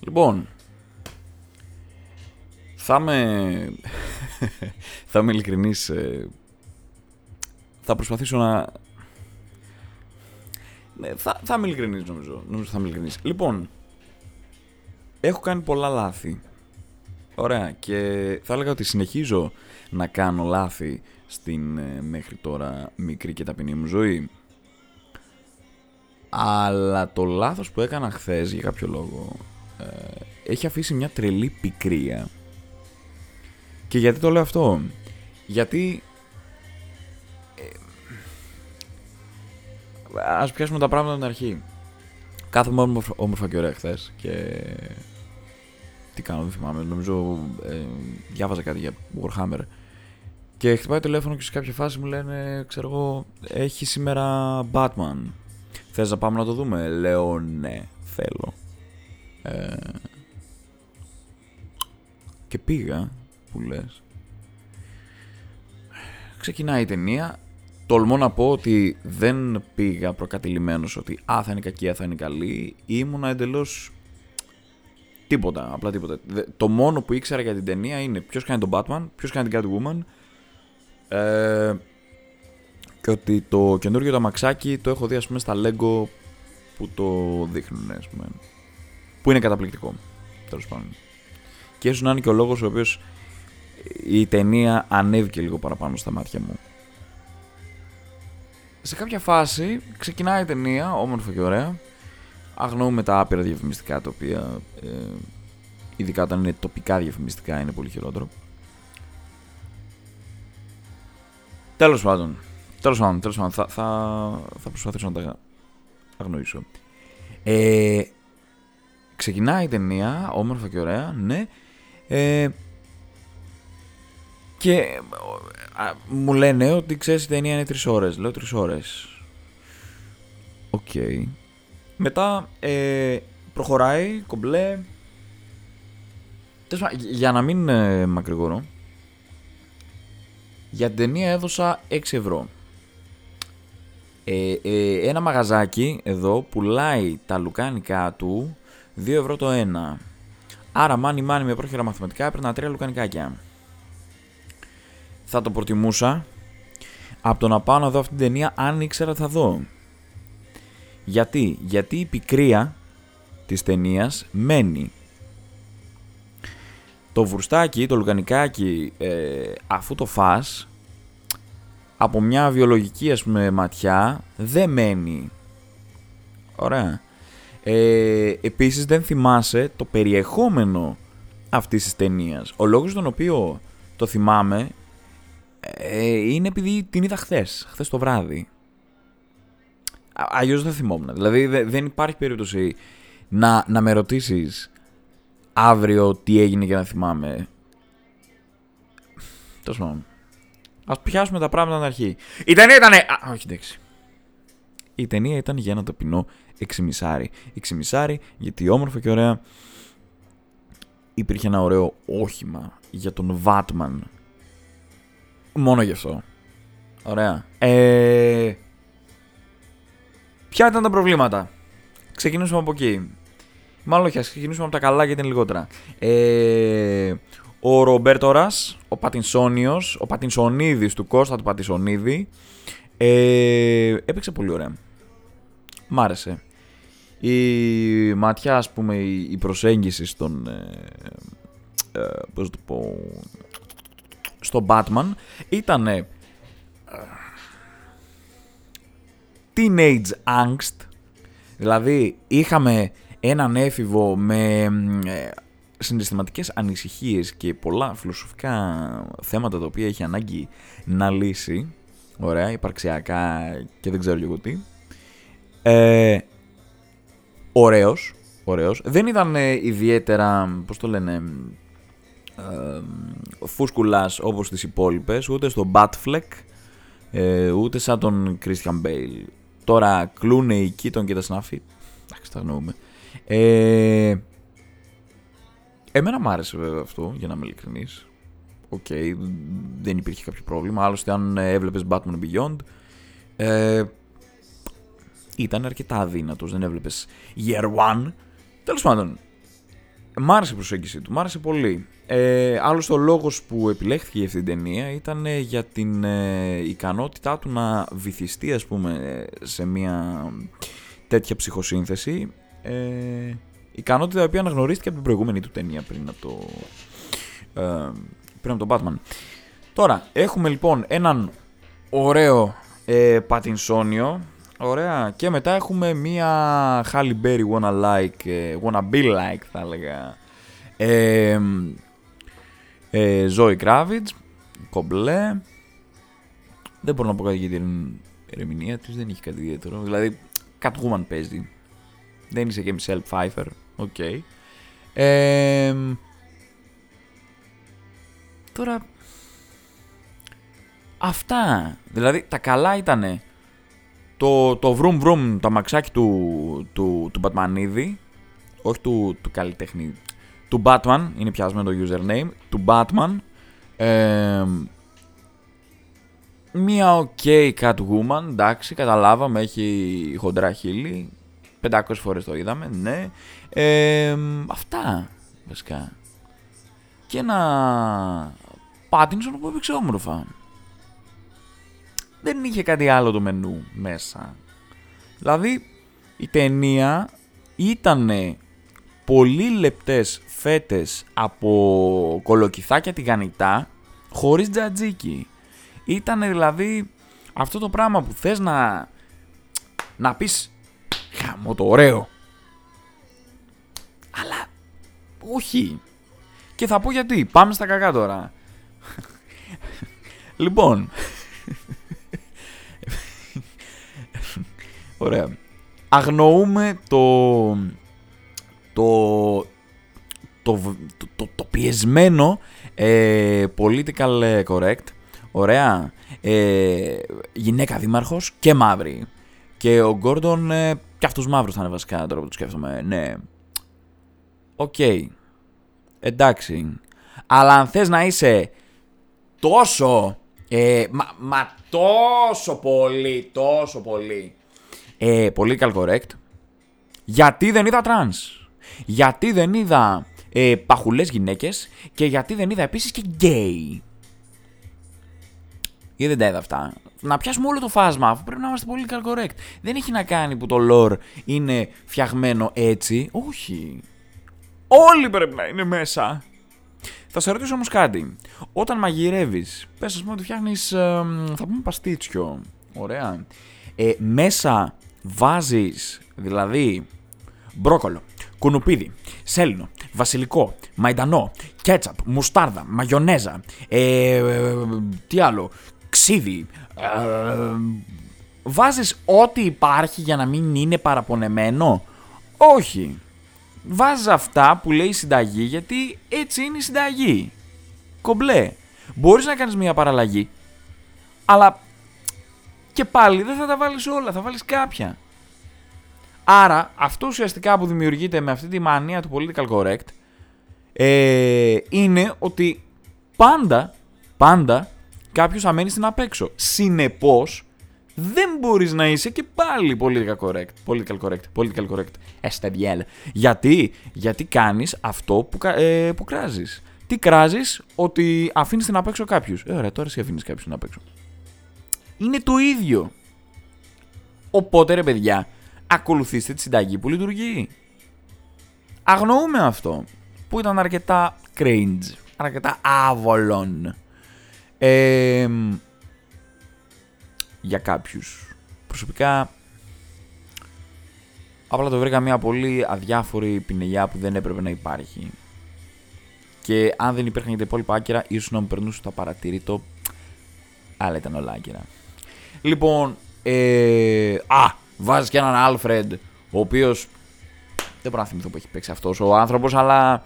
Λοιπόν, θα είμαι, θα είμαι ειλικρινής, ε, θα προσπαθήσω να... Ναι, θα, θα είμαι ειλικρινής νομίζω, νομίζω θα είμαι ειλικρινής. Λοιπόν, έχω κάνει πολλά λάθη. Ωραία, και θα έλεγα ότι συνεχίζω να κάνω λάθη στην ε, μέχρι τώρα μικρή και ταπεινή μου ζωή. Αλλά το λάθος που έκανα χθες για κάποιο λόγο ε, έχει αφήσει μια τρελή πικρία. Και γιατί το λέω αυτό; Γιατί... Ε, ας πιάσουμε τα πράγματα από την αρχή. Κάθομαι όμορφα, όμορφα και ωραία χθες και... Τι κάνω, δεν θυμάμαι. Νομίζω ε, διάβαζα κάτι για Warhammer. Και χτυπάει το τηλέφωνο και σε κάποια φάση μου λένε, ξέρω εγώ, έχει σήμερα Batman. Θες να πάμε να το δούμε; Λέω ναι, θέλω. Ε, και πήγα, που λες. Ξεκινάει η ταινία. Τολμώ να πω ότι δεν πήγα προκατηλημένος ότι α, θα είναι κακή, α, θα είναι καλή. Ήμουνα εντελώς τίποτα, απλά τίποτα. Το μόνο που ήξερα για την ταινία είναι ποιος κάνει τον Batman, ποιος κάνει την Catwoman ε, και ότι το καινούργιο το αμαξάκι το έχω δει ας πούμε στα Lego που το δείχνουν ας πούμε. Που είναι καταπληκτικό. Τέλος πάντων. Και ίσως να είναι και ο λόγος ο οποίος η ταινία ανέβηκε λίγο παραπάνω στα μάτια μου. Σε κάποια φάση ξεκινάει η ταινία, όμορφα και ωραία. Αγνοούμε τα άπειρα διαφημιστικά τα οποία ε, ειδικά όταν είναι τοπικά διαφημιστικά είναι πολύ χειρότερο. Τέλος πάντων. Τέλος πάντων, τέλος πάντων. Θα, θα, θα προσπαθήσω να τα αγνοήσω. Ε, ξεκινάει η ταινία, όμορφα και ωραία, ναι. Ε, και μου λένε ότι ξέρεις η ταινία είναι τρεις ώρες. Λέω τρεις ώρες. Οκ. Μετά ε, προχωράει, κομπλέ. Για να μην ε, μακρηγορώ, για την ταινία έδωσα 6 ευρώ. Ε, ε, ένα μαγαζάκι εδώ πουλάει τα λουκάνικά του 2 ευρώ το ένα. Άρα μάνι μάνι με πρόχειρα μαθηματικά έπαιρνα 3 λουκανικάκια. Θα το προτιμούσα από το να πάω να δω αυτή την ταινία αν ήξερα θα δω. Γιατί, γιατί η πικρία της ταινίας μένει το βουρστάκι, το λουκανικάκι, ε, αφού το φας, από μια βιολογική ας πούμε ματιά, δεν μένει. Ωραία. Ε, επίσης δεν θυμάσαι το περιεχόμενο αυτής της ταινίας. Ο λόγος τον οποίο το θυμάμαι ε, είναι επειδή την είδα χθες, χθες το βράδυ. Αλλιώς δεν θυμόμουν. Δηλαδή δεν υπάρχει περίπτωση να, να με ρωτήσεις αύριο τι έγινε για να θυμάμαι. Τέλος πάντων. Α πιάσουμε τα πράγματα στην αρχή. Η ταινία ήταν. Α, όχι, εντάξει. Η ταινία ήταν για ένα ταπεινό εξημισάρι. Εξημισάρι, γιατί όμορφο και ωραία υπήρχε ένα ωραίο όχημα για τον Batman. Μόνο γι' αυτό. Ωραία. Ε... Ποια ήταν τα προβλήματα; Ξεκινήσουμε από εκεί. Μάλλον όχι, ας ξεκινήσουμε από τα καλά γιατί είναι λιγότερα. Ε, ο Ρομπέρτορα, ο Πατινσόνιος, ο Πατινσονίδης του Κώστα του Πατινσονίδη, ε, έπαιξε πολύ ωραία. Μ' άρεσε. Η ματιά, ας πούμε, η προσέγγιση στον. Ε, ε, πώς το πω. Στον Batman ήταν. Ε, teenage angst. Δηλαδή, είχαμε έναν έφηβο με ε, συναισθηματικές ανησυχίες και πολλά φιλοσοφικά θέματα τα οποία έχει ανάγκη να λύσει, ωραία, υπαρξιακά και δεν ξέρω εγώ τι, ε, ωραίος, ωραίος. Δεν ήταν ε, ιδιαίτερα, πώς το λένε, ε, φούσκουλας όπως τις υπόλοιπες, ούτε στο Batfleck, ε, ούτε σαν τον Christian Bale. Τώρα Κλούνεϊ Keaton και τα συναφή, εντάξει τα γνωρούμε. Ε, εμένα μου άρεσε βέβαια αυτό, για να είμαι ειλικρινής. OK, okay, δεν υπήρχε κάποιο πρόβλημα. Άλλωστε, αν έβλεπες Batman Beyond, ε, ήταν αρκετά αδύνατος. Δεν έβλεπες Year One. Τέλος πάντων, Μ' άρεσε η προσέγγιση του, μ' άρεσε πολύ. Ε, άλλος ο λόγος που επιλέχθηκε για αυτή την ταινία ήταν ε, για την ε, ικανότητά του να βυθιστεί ας πούμε σε μια τέτοια ψυχοσύνθεση. Ε, ικανότητα η οποία αναγνωρίστηκε από την προηγούμενη του ταινία πριν από, το, ε, πριν από τον Batman. Τώρα, έχουμε λοιπόν έναν ωραίο ε, πατινσόνιο. Ωραία. Και μετά έχουμε μία Halle Berry wanna like, ε, wanna be like θα έλεγα. Ε, ε, Zoe Kravitz, κομπλέ. Δεν μπορώ να πω κάτι για την ερμηνεία της, δεν έχει κάτι ιδιαίτερο. Δηλαδή, Catwoman παίζει. Δεν είσαι και Michelle Pfeiffer. OK. Okay. Ε, τώρα, Αυτά. Δηλαδή τα καλά ήταν το, το vroom vroom, το αμαξάκι του, του, του Batmanίδη, όχι του, του καλλιτέχνη, του Batman, είναι πιασμένο το username, του Batman. Ε, μία ok Catwoman, εντάξει, καταλάβαμε, έχει χοντρά χείλη, 500 φορές το είδαμε, ναι. Ε, αυτά, βασικά. Και ένα Pattinson που έπαιξε όμορφα δεν είχε κάτι άλλο το μενού μέσα. Δηλαδή η ταινία ήταν πολύ λεπτές φέτες από κολοκυθάκια τηγανιτά χωρίς τζατζίκι. Ήταν δηλαδή αυτό το πράγμα που θες να, να πεις χαμό το ωραίο. Αλλά όχι. Και θα πω γιατί. Πάμε στα κακά τώρα. λοιπόν, Ωραία. Αγνοούμε το, το, το, το, το, πιεσμένο ε, political correct. Ωραία. Ε, γυναίκα δήμαρχος και μαύρη. Και ο Γκόρντον ε, και αυτός μαύρος θα είναι βασικά τώρα που το σκέφτομαι. Ναι. Οκ. Εντάξει. Αλλά αν θες να είσαι τόσο... Ε, μα, μα τόσο πολύ, τόσο πολύ ε, political correct. Γιατί δεν είδα τρανς. Γιατί δεν είδα ε, παχουλές γυναίκες και γιατί δεν είδα επίσης και γκέι. Ή δεν τα είδα αυτά. Να πιάσουμε όλο το φάσμα, αφού πρέπει να είμαστε πολύ correct. Δεν έχει να κάνει που το lore είναι φτιαγμένο έτσι. Όχι. Όλοι πρέπει να είναι μέσα. Θα σε ρωτήσω όμως κάτι. Όταν μαγειρεύεις, πες ας πούμε ότι φτιάχνεις. θα πούμε παστίτσιο. Ωραία. Ε, μέσα βάζεις δηλαδή μπρόκολο, κουνουπίδι, σέλινο, βασιλικό, μαϊντανό, κέτσαπ, μουστάρδα, μαγιονέζα, ε, τι άλλο, ξύδι, ε, βάζεις ό,τι υπάρχει για να μην είναι παραπονεμένο; Όχι. Βάζεις αυτά που λέει η συνταγή γιατί έτσι είναι η συνταγή. Κομπλέ. Μπορείς να κάνεις μια παραλλαγή, αλλά και πάλι δεν θα τα βάλεις όλα, θα βάλεις κάποια. Άρα αυτό ουσιαστικά που δημιουργείται με αυτή τη μανία του political correct ε, είναι ότι πάντα, πάντα κάποιος θα μένει στην απέξω. Συνεπώς δεν μπορείς να είσαι και πάλι political correct. Political correct. Political correct. Εστεδιέλ. Γιατί, γιατί κάνεις αυτό που, ε, που κράζεις. Τι κράζεις, ότι αφήνεις την απέξω κάποιους. Ε, ωραία, τώρα εσύ αφήνεις κάποιους την απέξω είναι το ίδιο. Οπότε ρε παιδιά, ακολουθήστε τη συνταγή που λειτουργεί. Αγνοούμε αυτό, που ήταν αρκετά cringe, αρκετά άβολον. για κάποιους. Προσωπικά, απλά το βρήκα μια πολύ αδιάφορη πινελιά που δεν έπρεπε να υπάρχει. Και αν δεν υπήρχαν και τα υπόλοιπα άκυρα, ίσως να μου περνούσε το παρατηρήτο, αλλά ήταν όλα άκυρα. Λοιπόν, ε, α, βάζεις και έναν Άλφρεντ, ο οποίος. Δεν μπορώ να θυμηθώ που έχει παίξει αυτός ο άνθρωπος, αλλά.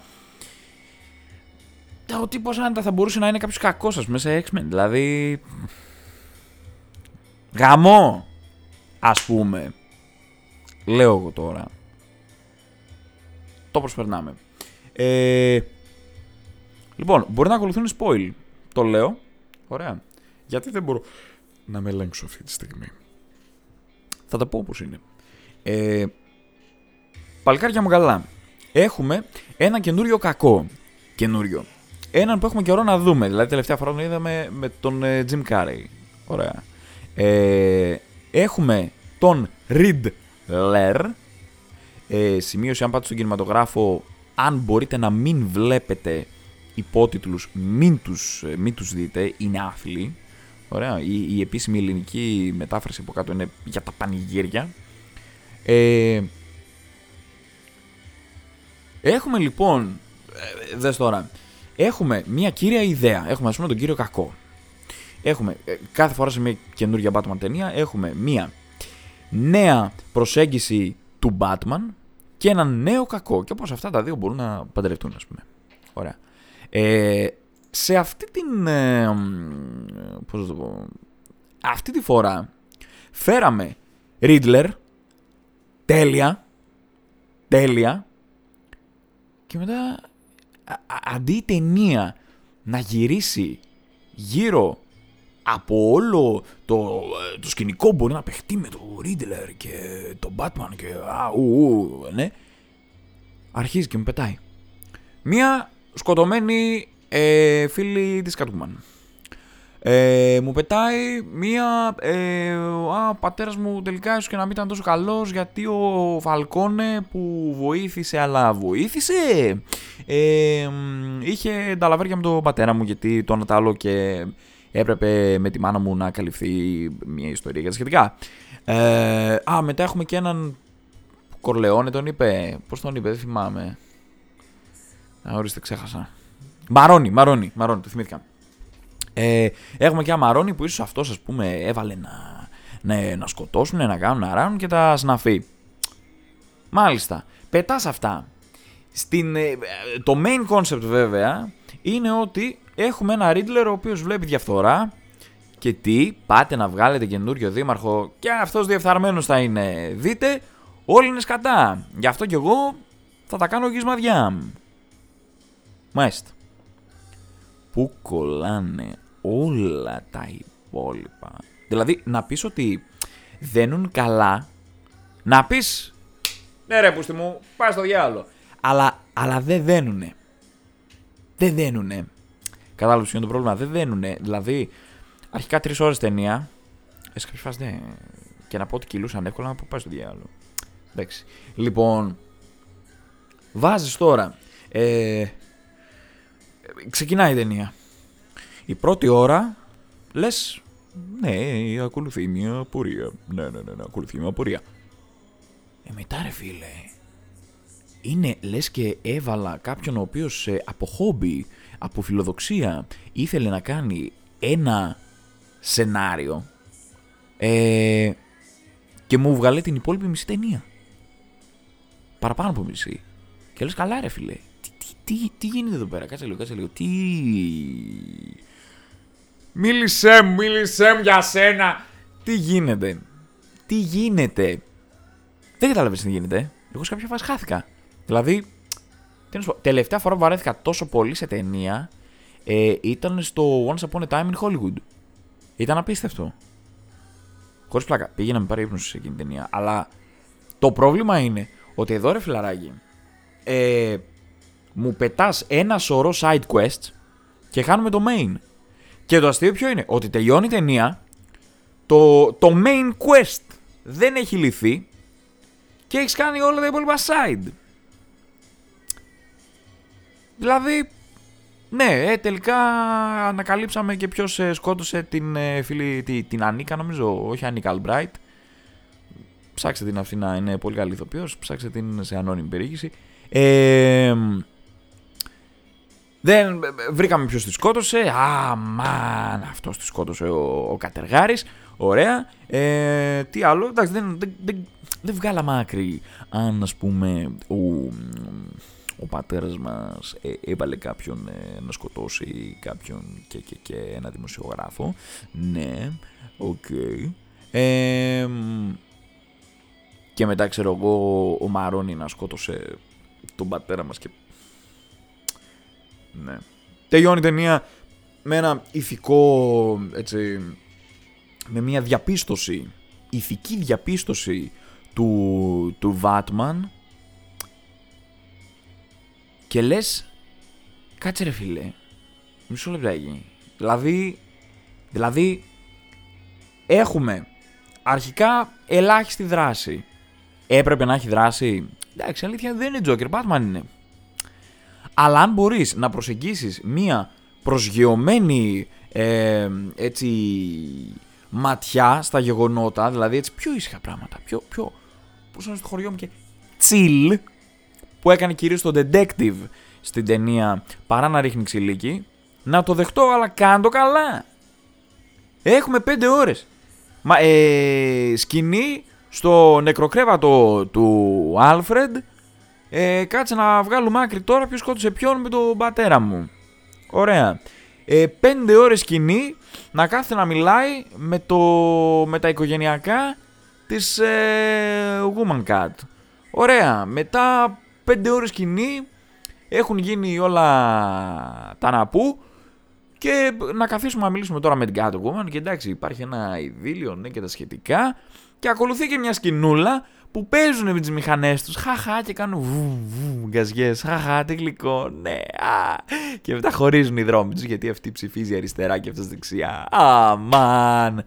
Ο τύπος άνετα θα μπορούσε να είναι κάποιος κακός, ας πούμε, σε X-Men. Δηλαδή. Γαμό! Α πούμε. Λέω εγώ τώρα. Το προσπερνάμε. Ε, λοιπόν, μπορεί να ακολουθούν spoil. Το λέω. Ωραία. Γιατί δεν μπορώ να με ελέγξω αυτή τη στιγμή. Θα τα πω όπως είναι. Ε, παλικάρια μου καλά. έχουμε ένα καινούριο κακό. Καινούριο. Έναν που έχουμε καιρό να δούμε. Δηλαδή, τελευταία φορά τον είδαμε με τον ε, Jim Carrey. Ωραία. Ε, έχουμε τον Riddler. Ε, σημείωση αν πάτε στον κινηματογράφο, αν μπορείτε να μην βλέπετε υπότιτλους, μην τους, ε, μην τους δείτε, είναι άθλοι. Ωραία. Η, η επίσημη ελληνική μετάφραση από κάτω είναι για τα πανηγύρια. Ε, έχουμε λοιπόν, ε, δες τώρα, έχουμε μια κύρια ιδέα. Έχουμε ας πούμε τον κύριο Κακό. Έχουμε ε, κάθε φορά σε μια καινούργια Batman ταινία έχουμε μια νέα προσέγγιση του Batman και ένα νέο κακό. Και όπως αυτά τα δύο μπορούν να παντρευτούν, ας πούμε. Ωραία. Ε, σε αυτή την... Ε, πώς το πω... Αυτή τη φορά φέραμε Riddler, τέλεια, τέλεια, και μετά αντί η ταινία να γυρίσει γύρω από όλο το, το σκηνικό μπορεί να παιχτεί με το Riddler και το Batman και α, ου, ου, ναι. Αρχίζει και με πετάει. Μία σκοτωμένη ε, φίλη της Catwoman. Ε, μου πετάει μία. Ε, α, πατέρας μου τελικά ίσως και να μην ήταν τόσο καλός γιατί ο Φαλκόνε που βοήθησε, αλλά βοήθησε. Ε, είχε τα λαβέρια με τον πατέρα μου γιατί το ανατάλω και έπρεπε με τη μάνα μου να καλυφθεί μια ιστορία για τα σχετικά. Ε, α, μετά έχουμε και έναν Κορλεόνε τον είπε. Πώς τον είπε, δεν θυμάμαι. Α, ορίστε, ξέχασα. Μαρόνι, Μαρόνι, Μαρόνι, το θυμήθηκα. Ε, έχουμε και ένα Μαρόνι που ίσως αυτός ας πούμε έβαλε να, να, να σκοτώσουν, να κάνουν, να ράνουν και τα σναφεί. Μάλιστα. Πετάς αυτά. Στην, ε, το main concept βέβαια είναι ότι έχουμε ένα Ρίτλερ ο οποίος βλέπει διαφθορά και τι, πάτε να βγάλετε καινούριο δήμαρχο και αυτός διεφθαρμένος θα είναι. Δείτε, όλοι είναι σκατά. Γι' αυτό κι εγώ θα τα κάνω γυσμαδιά. Μάλιστα. Πού κολλάνε όλα τα υπόλοιπα. Δηλαδή, να πεις ότι δένουν καλά, να πεις ναι ρε πούστη μου, πάει στο διάλογο. Αλλά, αλλά δεν δένουνε. Δεν δένουνε. Κατάλαβες ποιο είναι το πρόβλημα; Δεν δένουνε. Δηλαδή, αρχικά τρεις ώρες ταινία. Εσύ κάποια φάση ναι. Και να πω ότι κυλούσαν εύκολα να πάει στο διάλογο. Εντάξει. Λοιπόν, βάζεις τώρα. Ε, ξεκινάει η ταινία. Η πρώτη ώρα λες. Ναι, ακολουθεί μια πορεία. Ναι, ναι, ναι, ναι ακολουθεί μια πορεία. Ε, μετά ρε φίλε, είναι λες και έβαλα κάποιον ο οποίος ε, από χόμπι, από φιλοδοξία ήθελε να κάνει ένα σενάριο ε, και μου βγάλε την υπόλοιπη μισή ταινία. Παραπάνω από μισή. Και λες καλά ρε φίλε, τι, τι, τι, τι γίνεται εδώ πέρα, κάτσε λίγο, κάτσε λίγο, τι... Μίλησέ μου, μίλησέ μου για σένα. Τι γίνεται, τι γίνεται; Δεν καταλαβαίνεις τι γίνεται. Εγώ σε κάποια φάση χάθηκα. Δηλαδή, τελευταία φορά που βαρέθηκα τόσο πολύ σε ταινία ε, ήταν στο Once Upon a Time in Hollywood. Ήταν απίστευτο. Χωρίς πλάκα. Πήγαινα με πάρει ύπνωση σε εκείνη την ταινία. Αλλά το πρόβλημα είναι ότι εδώ ρε φιλαράκι, ε, μου πετάς ένα σωρό side quests και χάνουμε το main. Και το αστείο ποιο είναι, ότι τελειώνει η ταινία, το, το main quest δεν έχει λυθεί και έχεις κάνει όλα τα υπόλοιπα side. Δηλαδή, ναι, ε, τελικά ανακαλύψαμε και ποιος ε, σκότωσε την ε, φίλη, τη, την Ανίκα νομίζω, όχι Ανίκα Αλμπράιτ. Ψάξτε την αυτή να είναι πολύ καλή ηθοποιός, ψάξτε την σε ανώνυμη περιήγηση. Ε, δεν βρήκαμε ποιος τη σκότωσε. Α, μαν, αυτός τη σκότωσε ο, ο Κατεργάρης. Ωραία. Ε, τι άλλο, εντάξει, δεν, δεν, δεν, δεν βγάλαμε άκρη αν ας πούμε ο, ο πατέρας μας ε, έβαλε κάποιον ε, να σκοτώσει κάποιον και, και, και ένα δημοσιογράφο. Ναι, οκ. και μετά ξέρω εγώ ο Μαρόνι να σκότωσε τον πατέρα μας και... Ναι. Τελειώνει η ταινία με ένα ηθικό, έτσι, με μια διαπίστωση, ηθική διαπίστωση του, του Βάτμαν Και λες, κάτσε ρε φίλε, μισό λεπτάκι. Δηλαδή, δηλαδή, έχουμε αρχικά ελάχιστη δράση. Έπρεπε να έχει δράση. Εντάξει, αλήθεια δεν είναι Joker, Batman είναι. Αλλά αν μπορείς να προσεγγίσεις μία προσγειωμένη ε, έτσι ματιά στα γεγονότα, δηλαδή έτσι πιο ήσυχα πράγματα, πιο, πιο, πώς είναι στο χωριό μου και chill, που έκανε κυρίως το detective στην ταινία παρά να ρίχνει ξυλίκι, να το δεχτώ αλλά κάντο καλά. Έχουμε πέντε ώρες. Μα, ε, σκηνή στο νεκροκρέβατο του Άλφρεντ ε, κάτσε να βγάλουμε άκρη τώρα ποιος σκότωσε ποιον με τον πατέρα μου. Ωραία. Ε, πέντε ώρες σκηνή να κάθεται να μιλάει με, το, με τα οικογενειακά της ε, Woman Cat. Ωραία. Μετά πέντε ώρες σκηνή έχουν γίνει όλα τα ναπού και να καθίσουμε να μιλήσουμε τώρα με την Catwoman και εντάξει υπάρχει ένα ειδήλιο ναι και τα σχετικά και ακολουθεί και μια σκηνούλα που παίζουν με τις μηχανές τους. Χαχά και κάνουν βου, βου, γκαζιές. Χαχά, τι γλυκό. Ναι, α. Και μετά χωρίζουν οι δρόμοι τους γιατί αυτή ψηφίζει αριστερά και αυτός δεξιά. Αμάν.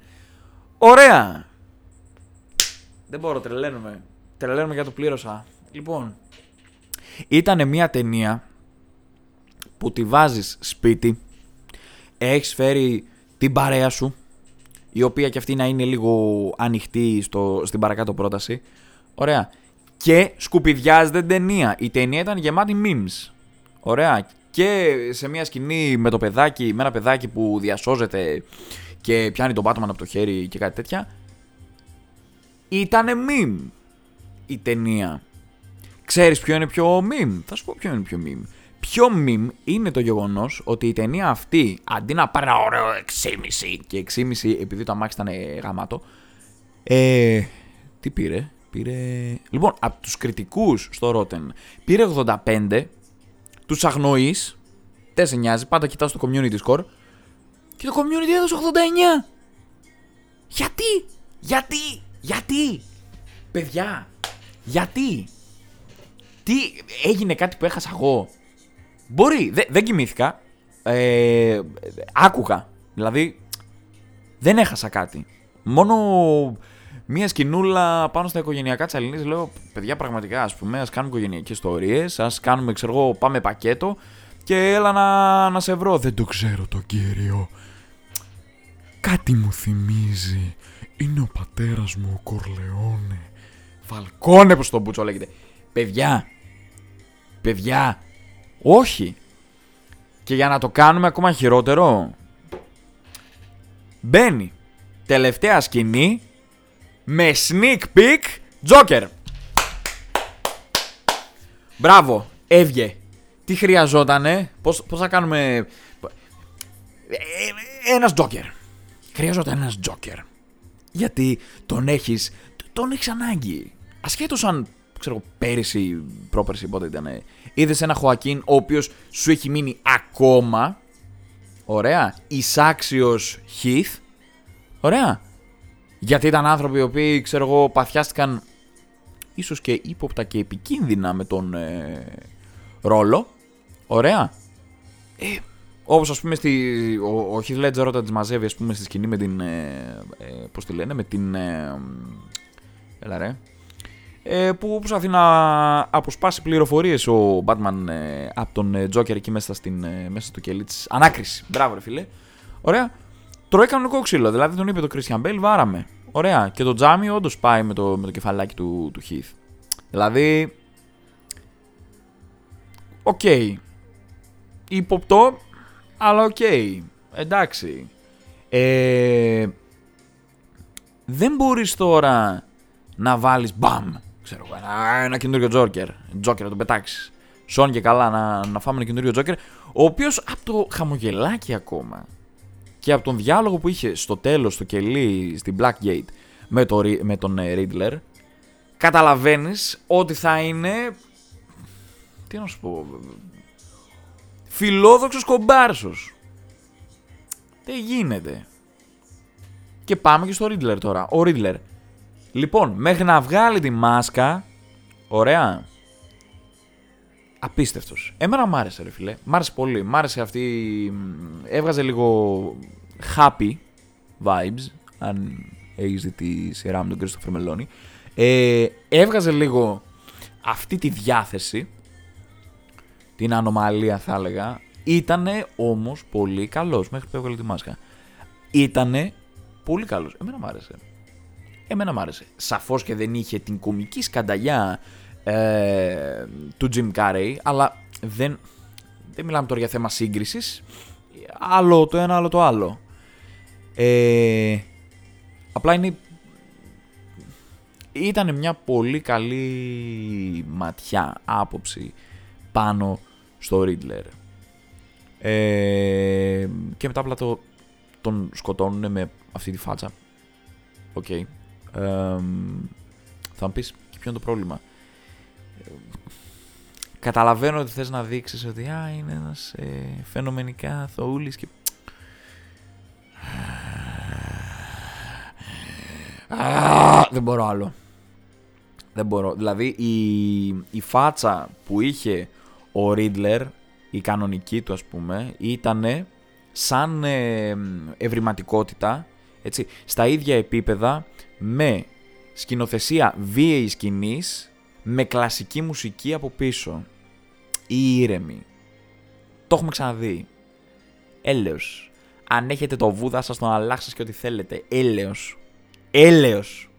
Ωραία. Δεν μπορώ, τρελαίνομαι. Τρελαίνομαι για το πλήρωσα. Λοιπόν, ήταν μια ταινία που τη βάζεις σπίτι, έχεις φέρει την παρέα σου, η οποία και αυτή να είναι λίγο ανοιχτή στο, στην παρακάτω πρόταση. Ωραία. Και σκουπιδιάζεται ταινία. Η ταινία ήταν γεμάτη memes. Ωραία. Και σε μια σκηνή με το παιδάκι, με ένα παιδάκι που διασώζεται και πιάνει τον Batman από το χέρι και κάτι τέτοια. Ήτανε meme η ταινία. Ξέρεις ποιο είναι πιο meme; Θα σου πω ποιο είναι πιο meme. Πιο meme είναι το γεγονός ότι η ταινία αυτή αντί να πάρει ένα ωραίο 6,5 και 6,5 επειδή το αμάξι ήταν γαμάτο. Ε, τι πήρε, Πήρε. Λοιπόν, από τους κριτικούς στο Rotten πήρε 85. Τους αγνοείς. Δεν σε νοιάζει. Πάντα κοιτάς το community score. Και το community έδωσε 89. Γιατί, γιατί, γιατί, παιδιά, γιατί, τι έγινε κάτι που έχασα εγώ; Μπορεί, Δε, δεν κοιμήθηκα. Ε, άκουγα. Δηλαδή, δεν έχασα κάτι. Μόνο μία σκηνούλα πάνω στα οικογενειακά τσαλινής. Λέω, παιδιά, πραγματικά, ας πούμε, ας κάνουμε οικογενειακές ιστορίες, ας κάνουμε, ξέρω εγώ, πάμε πακέτο και έλα να, να σε βρω. Δεν το ξέρω τον κύριο. Κάτι μου θυμίζει. Είναι ο πατέρας μου ο Κορλεόνε. Φαλκόνε πως το μπούτσο λέγεται. Παιδιά. Παιδιά. Όχι. Και για να το κάνουμε ακόμα χειρότερο. Μπαίνει. Τελευταία σκηνή με sneak peek Joker. Μπράβο, έβγε. Τι χρειαζότανε, πώς, πώς θα κάνουμε... Ε, ένας Joker. Χρειαζόταν ένας Joker. Γιατί τον έχεις, τον έχεις ανάγκη. Ασχέτως αν, ξέρω, πέρυσι, πρόπερσι, πότε ήταν, είδες ένα Χωακίν ο οποίος σου έχει μείνει ακόμα, ωραία, εισάξιος Heath, ωραία, γιατί ήταν άνθρωποι οι οποίοι, ξέρω εγώ, παθιάστηκαν ίσως και ύποπτα και επικίνδυνα με τον ε, ρόλο. Ωραία. Ε, όπως ας πούμε στη, ο, ο Heath Ledger όταν τις μαζεύει ας πούμε στη σκηνή με την, ε, ε, πώς τη λένε, με την, ε, έλα ρε, ε, που προσπαθεί να αποσπάσει πληροφορίες ο Batman ε, από τον ε, Joker εκεί μέσα, στην, ε, μέσα στο κελί της ανάκριση. Μπράβο ρε φίλε. Ωραία. Τρώει κανονικό ξύλο. Δηλαδή τον είπε το Christian Bale, βάραμε. Ωραία. Και το τζάμι όντως πάει με το, με το κεφαλάκι του, του Heath. Δηλαδή. OK. Okay. Ύποπτο, αλλά OK. Okay. Εντάξει. Ε, δεν μπορείς τώρα να βάλεις μπαμ, ξέρω ένα, ένα καινούριο Τζόκερ. Τζόκερ να τον πετάξεις. Σώνει και καλά να, να φάμε ένα καινούριο Τζόκερ. Ο οποίος από το χαμογελάκι ακόμα και από τον διάλογο που είχε στο τέλος, στο κελί, στην Blackgate με, το, με τον ε, Riddler, καταλαβαίνεις ότι θα είναι, τι να σου πω, φιλόδοξος κομπάρσος. Δεν γίνεται; Και πάμε και στο Riddler τώρα. Ο Riddler. Λοιπόν, μέχρι να βγάλει τη μάσκα, ωραία, απίστευτος. Εμένα μ' άρεσε ρε φίλε, μ' άρεσε πολύ. Μ' άρεσε αυτή, έβγαζε λίγο happy vibes, αν έχεις δει τη σειρά με τον Κρίστοφερ Μελώνη. Ε, έβγαζε λίγο αυτή τη διάθεση, την ανομαλία θα έλεγα, ήτανε όμως πολύ καλός, μέχρι που έβγαλε τη μάσκα. Ήτανε πολύ καλός, εμένα μ' άρεσε. Εμένα μ' άρεσε. Σαφώς και δεν είχε την κομική σκανταλιά ε, του Jim Carrey, αλλά δεν, δεν μιλάμε τώρα για θέμα σύγκρισης. Άλλο το ένα, άλλο το άλλο. Ε, απλά είναι ήταν μια πολύ καλή ματιά, άποψη πάνω στο Riddler. Ε, και μετά απλά το, τον σκοτώνουν με αυτή τη φάτσα. OK. Okay. θα μου πεις και ποιο είναι το πρόβλημα; Καταλαβαίνω ότι θες να δείξεις ότι α, είναι ένας ε, φαινομενικά θοούλης και... δεν μπορώ άλλο. Δεν μπορώ. Δηλαδή η, η φάτσα που είχε ο Ρίτλερ, η κανονική του ας πούμε, ήταν σαν ε, ευρηματικότητα, έτσι, στα ίδια επίπεδα με σκηνοθεσία βίαιης σκηνής, με κλασική μουσική από πίσω. Ή ήρεμη. Το έχουμε ξαναδεί. Έλεος. Αν έχετε το βούδα σας τον αλλάξετε και ό,τι θέλετε. Έλεος. Έλεος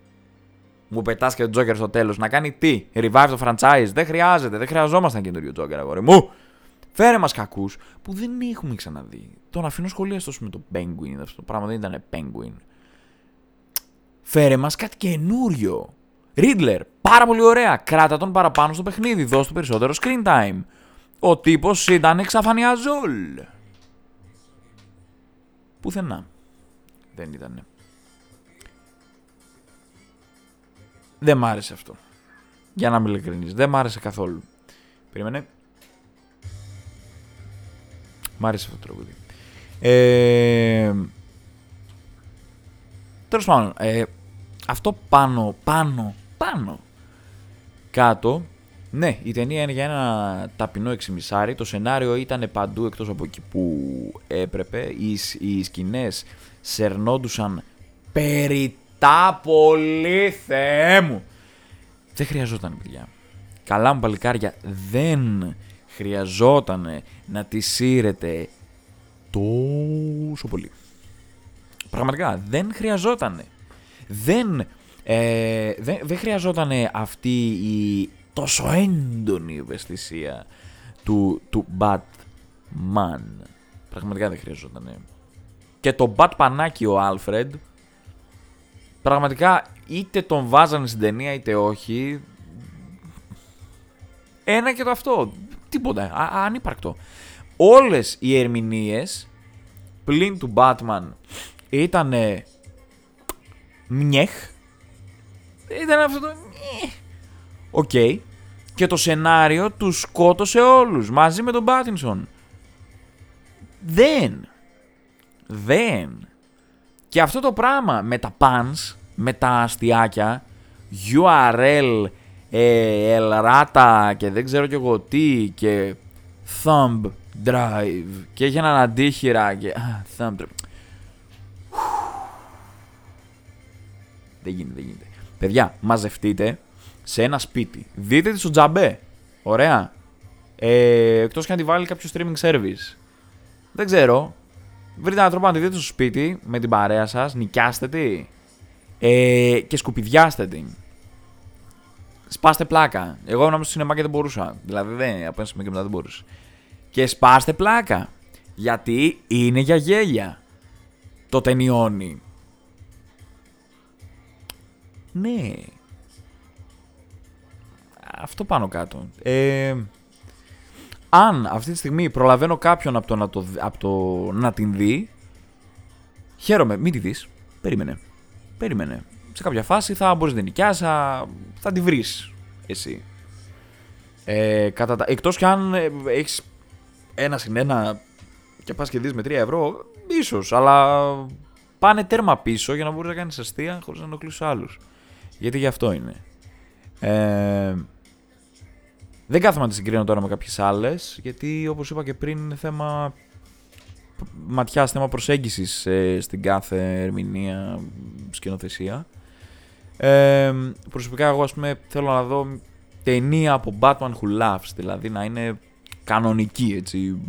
μου πετάς και τον Τζόκερ στο τέλος. Να κάνει τι, revive το franchise. Δεν χρειάζεται, δεν χρειαζόμασταν καινούριο Τζόκερ, αγόρι μου. Φέρε μας κακούς που δεν έχουμε ξαναδεί. Τον αφήνω σχολίαστο με το Penguin. Αυτό το πράγμα δεν ήταν Penguin. Φέρε μας κάτι καινούριο. Ρίτλερ, πάρα πολύ ωραία. Κράτα τον παραπάνω στο παιχνίδι. Δώσ' του περισσότερο screen time. Ο τύπος ήταν εξαφανιαζόλ. Πουθενά. Δεν ήταν. Δεν μ' άρεσε αυτό. Για να είμαι ειλικρινής. Δεν μ' άρεσε καθόλου. Περίμενε. Μ' άρεσε αυτό το τραγούδι. Ε, Τέλος πάντων, ε, αυτό πάνω, πάνω, πάνω κάτω. Ναι, η ταινία είναι για ένα ταπεινό εξημισάρι. Το σενάριο ήταν παντού εκτός από εκεί που έπρεπε. Οι, οι σκηνές σερνόντουσαν περί τα πολύ Θεέ μου. Δεν χρειαζόταν, παιδιά. Καλά μου παλικάρια, δεν χρειαζόταν να τη σύρετε τόσο πολύ. Πραγματικά, δεν χρειαζόταν. Δεν, ε, δεν, δεν χρειαζόταν αυτή η τόσο έντονη ευαισθησία του, του Batman. Πραγματικά δεν χρειαζόταν. Και το Batmanάκι ο Alfred πραγματικά είτε τον βάζανε στην ταινία είτε όχι. Ένα και το αυτό. Τίποτα. Α, ανύπαρκτο. Όλες οι ερμηνείες πλην του Batman ήταν meh. Ήταν αυτό το Οκ. Και το σενάριο τους σκότωσε όλους μαζί με τον Πάτινσον. Δεν. Δεν. Και αυτό το πράγμα με τα pans με τα αστιάκια, URL, ε, Elrata και δεν ξέρω κι εγώ τι και Thumb Drive και έχει έναν αντίχειρα και... thumb Drive. Δεν γίνεται, δεν γίνεται. Παιδιά, μαζευτείτε σε ένα σπίτι. Δείτε τη στο τζαμπέ. Ωραία. Ε, εκτός και αν τη βάλει κάποιο streaming service. Δεν ξέρω. Βρείτε έναν τρόπο να τη δείτε στο σπίτι με την παρέα σας. Νοικιάστε τη. Ε, και σκουπιδιάστε την. Σπάστε πλάκα. Εγώ ήμουν στο σινεμά και δεν μπορούσα. Δηλαδή δεν, από ένα σημείο και μετά δεν μπορούσα. Και σπάστε πλάκα. Γιατί είναι για γέλια. Το ταινιώνει. Ναι. Αυτό πάνω κάτω. Ε, αν αυτή τη στιγμή προλαβαίνω κάποιον από το να, το, από το, να την δει, χαίρομαι. Μην τη δεις. Περίμενε. Περίμενε. Σε κάποια φάση θα μπορείς να την νοικιάσεις, θα, τη βρεις εσύ. Ε, κατά τα... Εκτός κι αν ε, έχεις ένα συν ένα και πας και δεις με 3 ευρώ, ίσως, αλλά πάνε τέρμα πίσω για να μπορείς να κάνεις αστεία χωρίς να ενοχλήσεις άλλους. Γιατί γι' αυτό είναι. Ε, Δεν κάθομαι να τη συγκρίνω τώρα με κάποιες άλλες, γιατί όπως είπα και πριν είναι θέμα ματιάς, θέμα προσέγγισης ε, στην κάθε ερμηνεία, σκηνοθεσία. Ε, προσωπικά εγώ ας πούμε θέλω να δω ταινία από Batman Who Laughs, δηλαδή να είναι κανονική έτσι,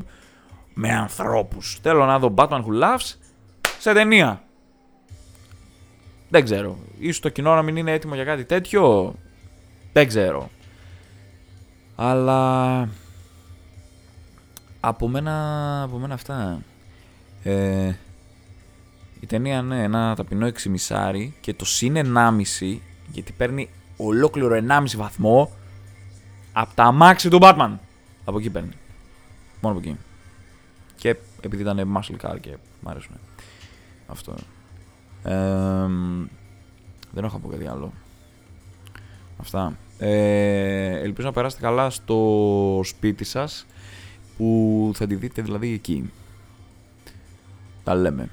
με ανθρώπους. Θέλω να δω Batman Who Laughs σε ταινία. Δεν ξέρω. Ίσως το κοινό να μην είναι έτοιμο για κάτι τέτοιο. Δεν ξέρω. Αλλά από μένα, από μένα αυτά. Ε, η ταινία ναι, ένα ταπεινό εξημισάρι και το συν 1,5 γιατί παίρνει ολόκληρο 1,5 βαθμό από τα αμάξι του Batman. Από εκεί παίρνει. Μόνο από εκεί. Και επειδή ήταν muscle car και μ' αρέσουν. Αυτό. Ε, δεν έχω να πω κάτι άλλο. Αυτά. Ε, ελπίζω να περάσετε καλά στο σπίτι σας που θα τη δείτε δηλαδή εκεί. Τα λέμε.